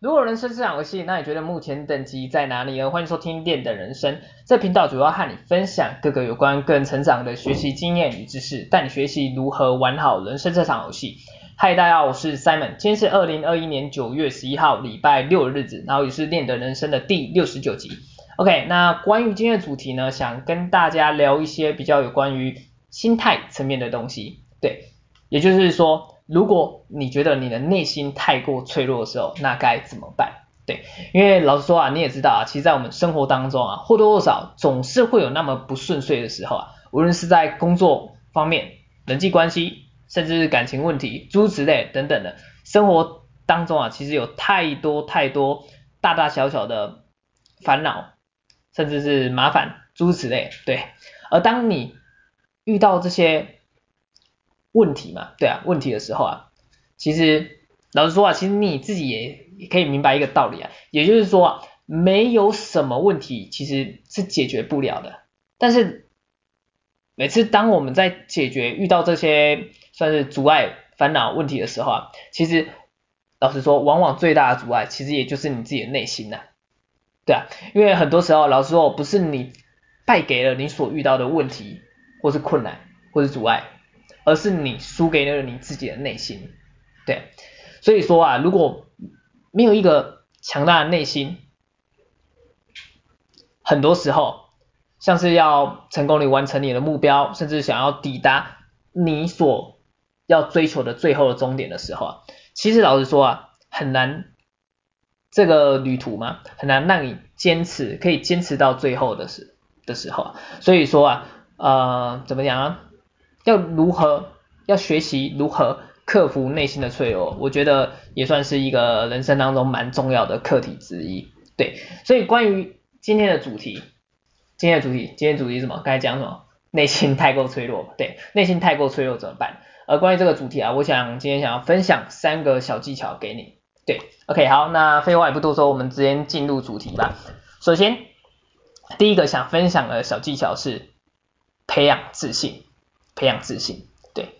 如果人生是场游戏，那你觉得目前等级在哪里呢？欢迎收听练的人生，这频道主要和你分享各个有关个人成长的学习经验与知识，带你学习如何玩好人生这场游戏。嗨，大家好，我是 Simon，今天是二零二一年九月十一号礼拜六的日子，然后也是练的人生的第六十九集。OK，那关于今天的主题呢，想跟大家聊一些比较有关于心态层面的东西。对，也就是说。如果你觉得你的内心太过脆弱的时候，那该怎么办？对，因为老实说啊，你也知道啊，其实在我们生活当中啊，或多或少总是会有那么不顺遂的时候啊，无论是在工作方面、人际关系，甚至是感情问题、诸如此类等等的，生活当中啊，其实有太多太多大大小小的烦恼，甚至是麻烦，诸如此类。对，而当你遇到这些。问题嘛，对啊，问题的时候啊，其实老实说啊，其实你自己也可以明白一个道理啊，也就是说啊，没有什么问题其实是解决不了的。但是每次当我们在解决遇到这些算是阻碍、烦恼、问题的时候啊，其实老实说，往往最大的阻碍其实也就是你自己的内心呐，对啊，因为很多时候老实说，不是你败给了你所遇到的问题，或是困难，或是阻碍。而是你输给了你自己的内心，对，所以说啊，如果没有一个强大的内心，很多时候像是要成功的完成你的目标，甚至想要抵达你所要追求的最后的终点的时候啊，其实老实说啊，很难这个旅途嘛，很难让你坚持，可以坚持到最后的时的时候啊，所以说啊，呃，怎么讲啊？要如何要学习如何克服内心的脆弱，我觉得也算是一个人生当中蛮重要的课题之一。对，所以关于今天的主题，今天的主题，今天主题是什么？刚才讲什么？内心太过脆弱，对，内心太过脆弱怎么办？而关于这个主题啊，我想今天想要分享三个小技巧给你。对，OK，好，那废话也不多说，我们直接进入主题吧。首先，第一个想分享的小技巧是培养自信。培养自信，对，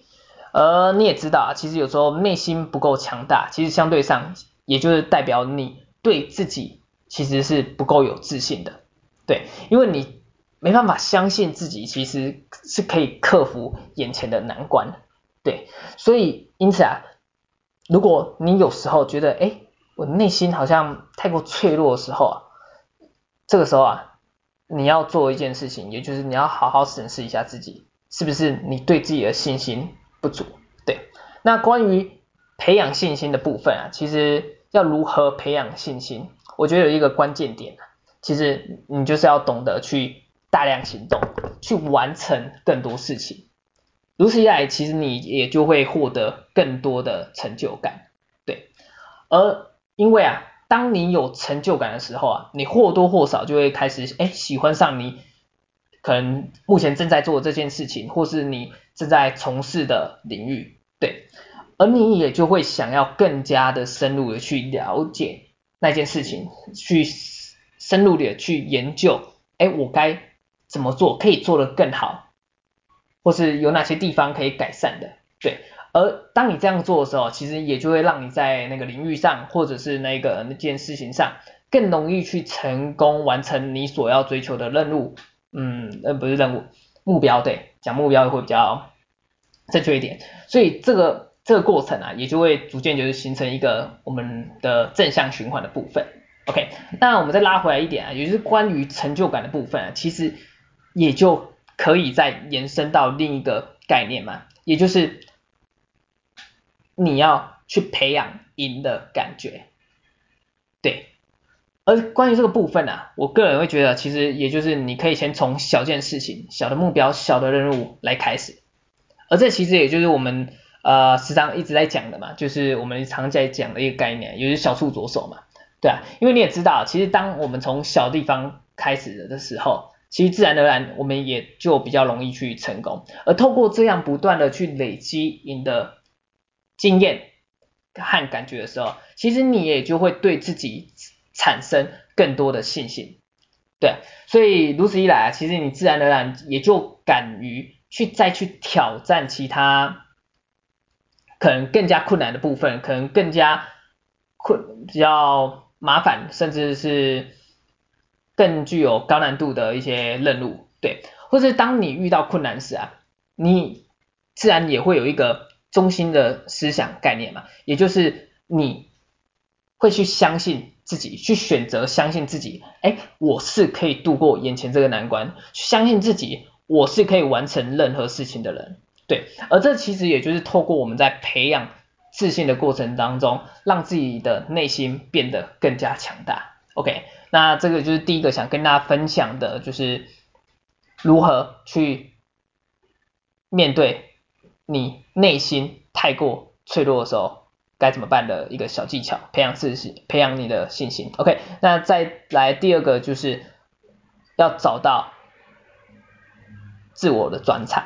而你也知道啊，其实有时候内心不够强大，其实相对上也就是代表你对自己其实是不够有自信的，对，因为你没办法相信自己其实是可以克服眼前的难关，对，所以因此啊，如果你有时候觉得，哎，我内心好像太过脆弱的时候啊，这个时候啊，你要做一件事情，也就是你要好好审视一下自己。是不是你对自己的信心不足？对，那关于培养信心的部分啊，其实要如何培养信心？我觉得有一个关键点啊，其实你就是要懂得去大量行动，去完成更多事情。如此一来，其实你也就会获得更多的成就感。对，而因为啊，当你有成就感的时候啊，你或多或少就会开始哎喜欢上你。可能目前正在做这件事情，或是你正在从事的领域，对，而你也就会想要更加的深入的去了解那件事情，去深入的去研究，哎，我该怎么做可以做得更好，或是有哪些地方可以改善的，对，而当你这样做的时候，其实也就会让你在那个领域上，或者是那个那件事情上，更容易去成功完成你所要追求的任务。嗯，呃，不是任务，目标，对，讲目标会比较正确一点。所以这个这个过程啊，也就会逐渐就是形成一个我们的正向循环的部分。OK，那我们再拉回来一点啊，也就是关于成就感的部分啊，其实也就可以再延伸到另一个概念嘛，也就是你要去培养赢的感觉，对。而关于这个部分啊，我个人会觉得，其实也就是你可以先从小件事情、小的目标、小的任务来开始，而这其实也就是我们呃时常一直在讲的嘛，就是我们常在讲的一个概念，也就是小处着手嘛，对啊，因为你也知道，其实当我们从小地方开始的时候，其实自然而然我们也就比较容易去成功，而透过这样不断的去累积你的经验和感觉的时候，其实你也就会对自己。产生更多的信心，对，所以如此一来啊，其实你自然而然也就敢于去再去挑战其他可能更加困难的部分，可能更加困比较麻烦，甚至是更具有高难度的一些任务，对，或是当你遇到困难时啊，你自然也会有一个中心的思想概念嘛，也就是你会去相信自己，去选择相信自己，哎，我是可以度过眼前这个难关，相信自己，我是可以完成任何事情的人，对，而这其实也就是透过我们在培养自信的过程当中，让自己的内心变得更加强大。OK，那这个就是第一个想跟大家分享的，就是如何去面对你内心太过脆弱的时候。该怎么办的一个小技巧，培养自信，培养你的信心。OK，那再来第二个就是要找到自我的专长，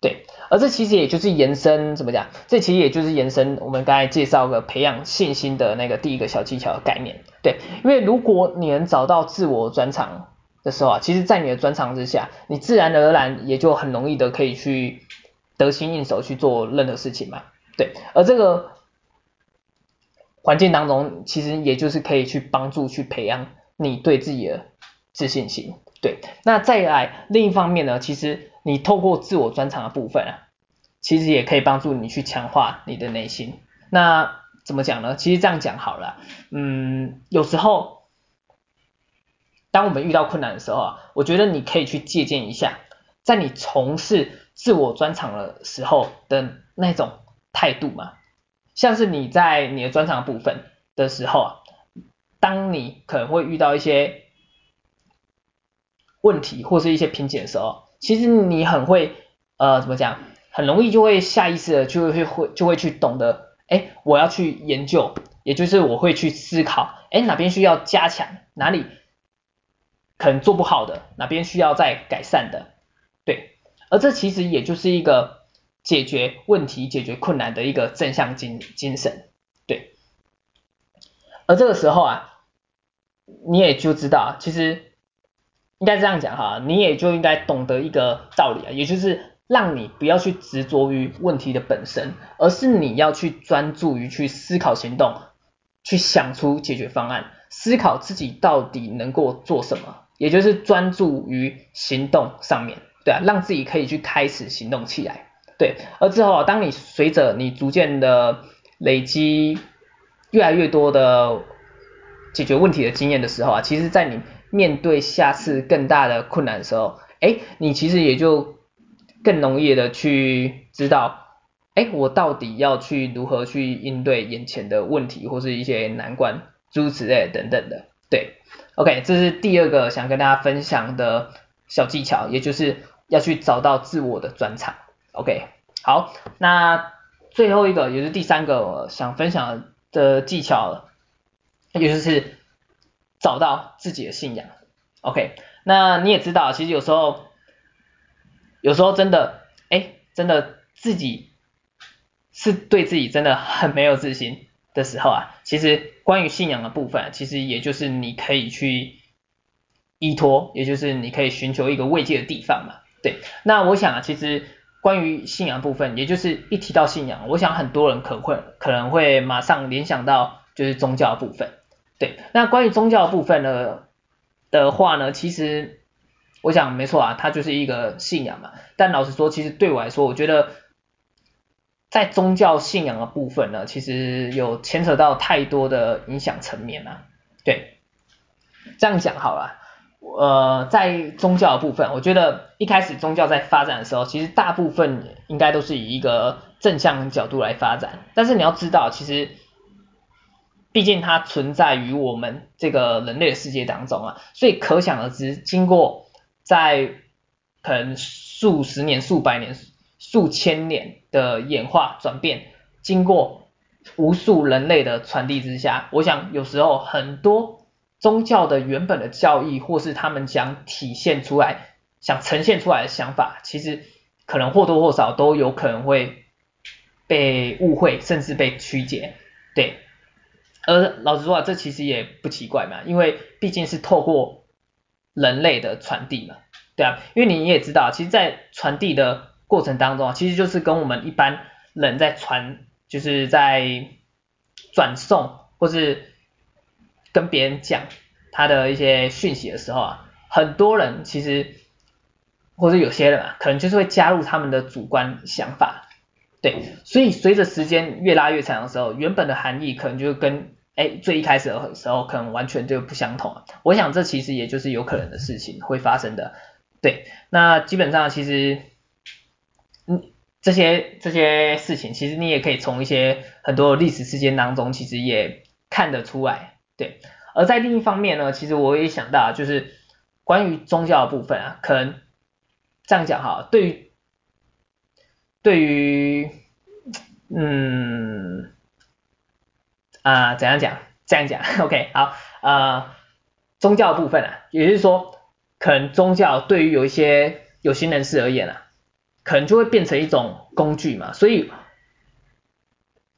对，而这其实也就是延伸怎么讲？这其实也就是延伸我们刚才介绍的培养信心的那个第一个小技巧的概念，对，因为如果你能找到自我专长的时候啊，其实在你的专长之下，你自然而然也就很容易的可以去得心应手去做任何事情嘛，对，而这个。环境当中，其实也就是可以去帮助去培养你对自己的自信心。对，那再来另一方面呢，其实你透过自我专长的部分啊，其实也可以帮助你去强化你的内心。那怎么讲呢？其实这样讲好了，嗯，有时候当我们遇到困难的时候啊，我觉得你可以去借鉴一下，在你从事自我专长的时候的那种态度嘛。像是你在你的专长部分的时候啊，当你可能会遇到一些问题或是一些瓶颈的时候，其实你很会呃怎么讲，很容易就会下意识的就会会就会去懂得，哎，我要去研究，也就是我会去思考，哎，哪边需要加强，哪里可能做不好的，哪边需要再改善的，对，而这其实也就是一个。解决问题、解决困难的一个正向精精神，对。而这个时候啊，你也就知道，其实应该这样讲哈，你也就应该懂得一个道理啊，也就是让你不要去执着于问题的本身，而是你要去专注于去思考行动，去想出解决方案，思考自己到底能够做什么，也就是专注于行动上面，对啊，让自己可以去开始行动起来。对，而之后啊，当你随着你逐渐的累积越来越多的解决问题的经验的时候啊，其实，在你面对下次更大的困难的时候，哎，你其实也就更容易的去知道，哎，我到底要去如何去应对眼前的问题或是一些难关，诸如此类等等的。对，OK，这是第二个想跟大家分享的小技巧，也就是要去找到自我的专长。OK，好，那最后一个也是第三个我想分享的技巧，也就是找到自己的信仰。OK，那你也知道，其实有时候，有时候真的，哎，真的自己是对自己真的很没有自信的时候啊，其实关于信仰的部分，其实也就是你可以去依托，也就是你可以寻求一个慰藉的地方嘛。对，那我想啊，其实。关于信仰部分，也就是一提到信仰，我想很多人可会可能会马上联想到就是宗教部分。对，那关于宗教部分呢的话呢，其实我想没错啊，它就是一个信仰嘛。但老实说，其实对我来说，我觉得在宗教信仰的部分呢，其实有牵扯到太多的影响层面了。对，这样讲好了。呃，在宗教的部分，我觉得一开始宗教在发展的时候，其实大部分应该都是以一个正向角度来发展。但是你要知道，其实毕竟它存在于我们这个人类的世界当中啊，所以可想而知，经过在可能数十年、数百年、数千年的演化转变，经过无数人类的传递之下，我想有时候很多。宗教的原本的教义，或是他们想体现出来、想呈现出来的想法，其实可能或多或少都有可能会被误会，甚至被曲解。对，而老实说啊，这其实也不奇怪嘛，因为毕竟是透过人类的传递嘛，对啊，因为你也知道，其实，在传递的过程当中啊，其实就是跟我们一般人在传，就是在转送。或是跟别人讲他的一些讯息的时候啊，很多人其实或者有些人啊，可能就是会加入他们的主观想法，对，所以随着时间越拉越长的时候，原本的含义可能就跟哎最一开始的时候可能完全就不相同。我想这其实也就是有可能的事情会发生的，对，那基本上其实。嗯，这些这些事情，其实你也可以从一些很多历史事件当中，其实也看得出来，对。而在另一方面呢，其实我也想到，就是关于宗教的部分啊，可能这样讲哈，对于对于，嗯，啊、怎样讲？这样讲，OK，好，呃，宗教部分啊，也就是说，可能宗教对于有一些有心人士而言啊。可能就会变成一种工具嘛，所以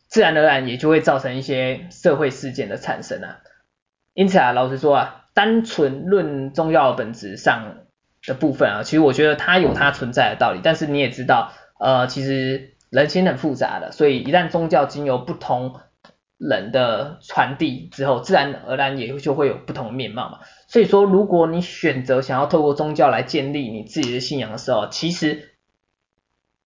自然而然也就会造成一些社会事件的产生啊。因此啊，老实说啊，单纯论宗教本质上的部分啊，其实我觉得它有它存在的道理。但是你也知道，呃，其实人心很复杂的，所以一旦宗教经由不同人的传递之后，自然而然也就会有不同的面貌嘛。所以说，如果你选择想要透过宗教来建立你自己的信仰的时候，其实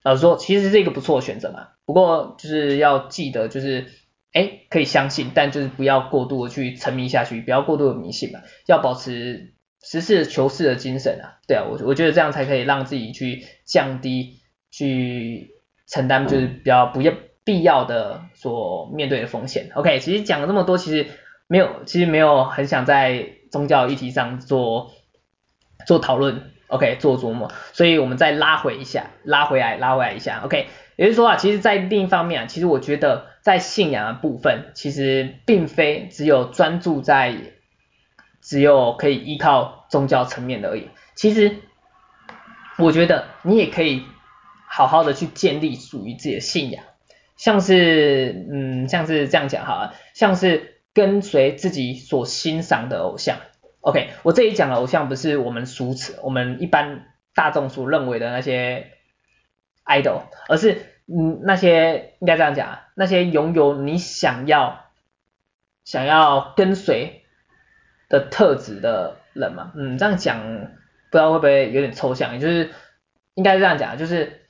老实说，其实是一个不错的选择嘛。不过就是要记得，就是哎，可以相信，但就是不要过度的去沉迷下去，不要过度的迷信嘛。要保持实事求是的精神啊。对啊，我我觉得这样才可以让自己去降低去承担就是比较不要必要的所面对的风险。OK，其实讲了这么多，其实没有，其实没有很想在宗教议题上做做讨论。OK，做琢磨，所以我们再拉回一下，拉回来，拉回来一下。OK，也就是说啊，其实，在另一方面啊，其实我觉得在信仰的部分，其实并非只有专注在只有可以依靠宗教层面的而已。其实，我觉得你也可以好好的去建立属于自己的信仰，像是，嗯，像是这样讲好了，像是跟随自己所欣赏的偶像。OK，我这里讲的偶像不是我们俗词，我们一般大众所认为的那些 idol，而是嗯那些应该这样讲，那些拥有你想要想要跟随的特质的人嘛，嗯这样讲不知道会不会有点抽象，也就是应该是这样讲，就是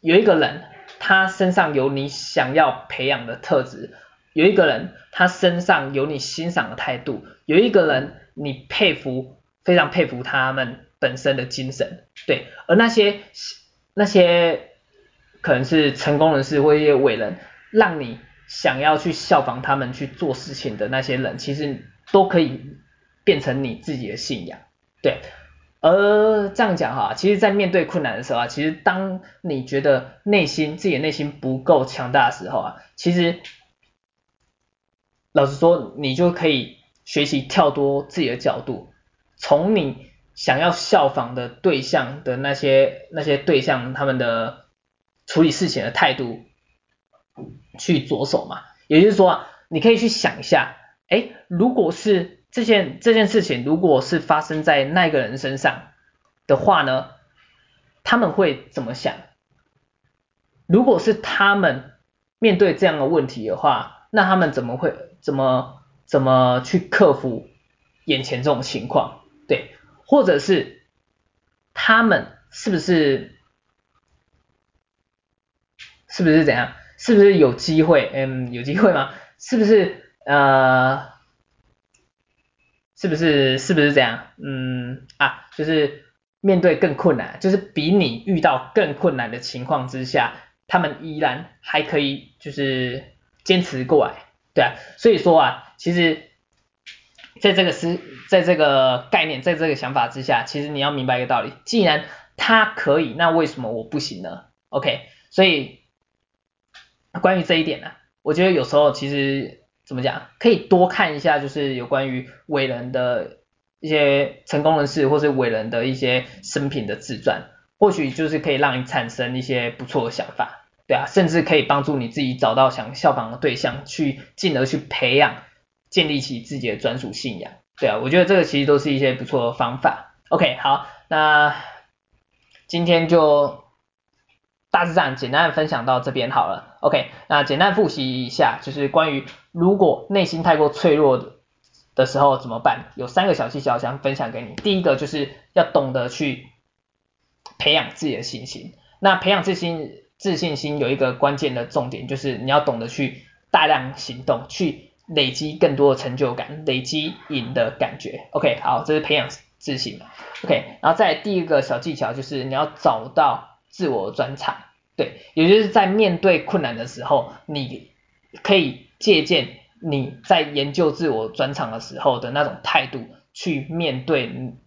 有一个人他身上有你想要培养的特质，有一个人他身上有你欣赏的态度，有一个人。你佩服，非常佩服他们本身的精神，对，而那些那些可能是成功人士或一些伟人，让你想要去效仿他们去做事情的那些人，其实都可以变成你自己的信仰，对。而这样讲哈，其实，在面对困难的时候啊，其实当你觉得内心自己的内心不够强大的时候啊，其实老实说，你就可以。学习跳脱自己的角度，从你想要效仿的对象的那些那些对象他们的处理事情的态度去着手嘛。也就是说，你可以去想一下，哎，如果是这件这件事情，如果是发生在那个人身上的话呢，他们会怎么想？如果是他们面对这样的问题的话，那他们怎么会怎么？怎么去克服眼前这种情况？对，或者是他们是不是是不是怎样？是不是有机会？嗯，有机会吗？是不是呃？是不是是不是这样？嗯啊，就是面对更困难，就是比你遇到更困难的情况之下，他们依然还可以就是坚持过来，对啊，所以说啊。其实，在这个思，在这个概念，在这个想法之下，其实你要明白一个道理：既然他可以，那为什么我不行呢？OK，所以关于这一点呢、我觉得有时候其实怎么讲，可以多看一下，就是有关于伟人的一些成功人士，或是伟人的一些生平的自传，或许就是可以让你产生一些不错的想法，对啊，甚至可以帮助你自己找到想效仿的对象，去进而去培养。建立起自己的专属信仰，对啊，我觉得这个其实都是一些不错的方法。OK，好，那今天就大致上简单的分享到这边好了。OK，那简单复习一下，就是关于如果内心太过脆弱的的时候怎么办？有三个小技巧想分享给你。第一个就是要懂得去培养自己的信心。那培养自信自信心有一个关键的重点，就是你要懂得去大量行动，去累积更多的成就感，累积赢的感觉。OK，好，这是培养自信。OK，然后再第一个小技巧就是你要找到自我专长。对，也就是在面对困难的时候，你可以借鉴你在研究自我专长的时候的那种态度，去面对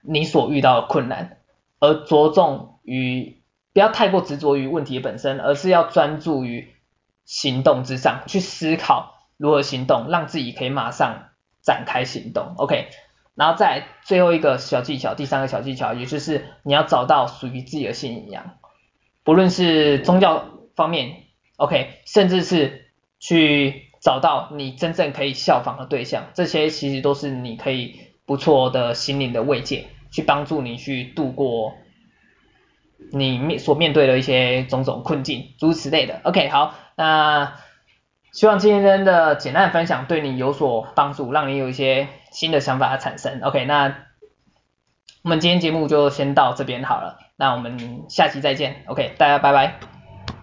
你所遇到的困难，而着重于不要太过执着于问题本身，而是要专注于行动之上，去思考如何行动，让自己可以马上展开行动。OK，然后再最后一个小技巧，第三个小技巧，也就是你要找到属于自己的信仰。不论是宗教方面，OK，甚至是去找到你真正可以效仿的对象，这些其实都是你可以不错的心灵的慰藉，去帮助你去度过你面所面对的一些种种困境，诸如此类的。OK，好，那希望今天的简单的分享对你有所帮助，让你有一些新的想法的产生。OK，那我们今天节目就先到这边好了。那我们下期再见，OK，大家拜拜。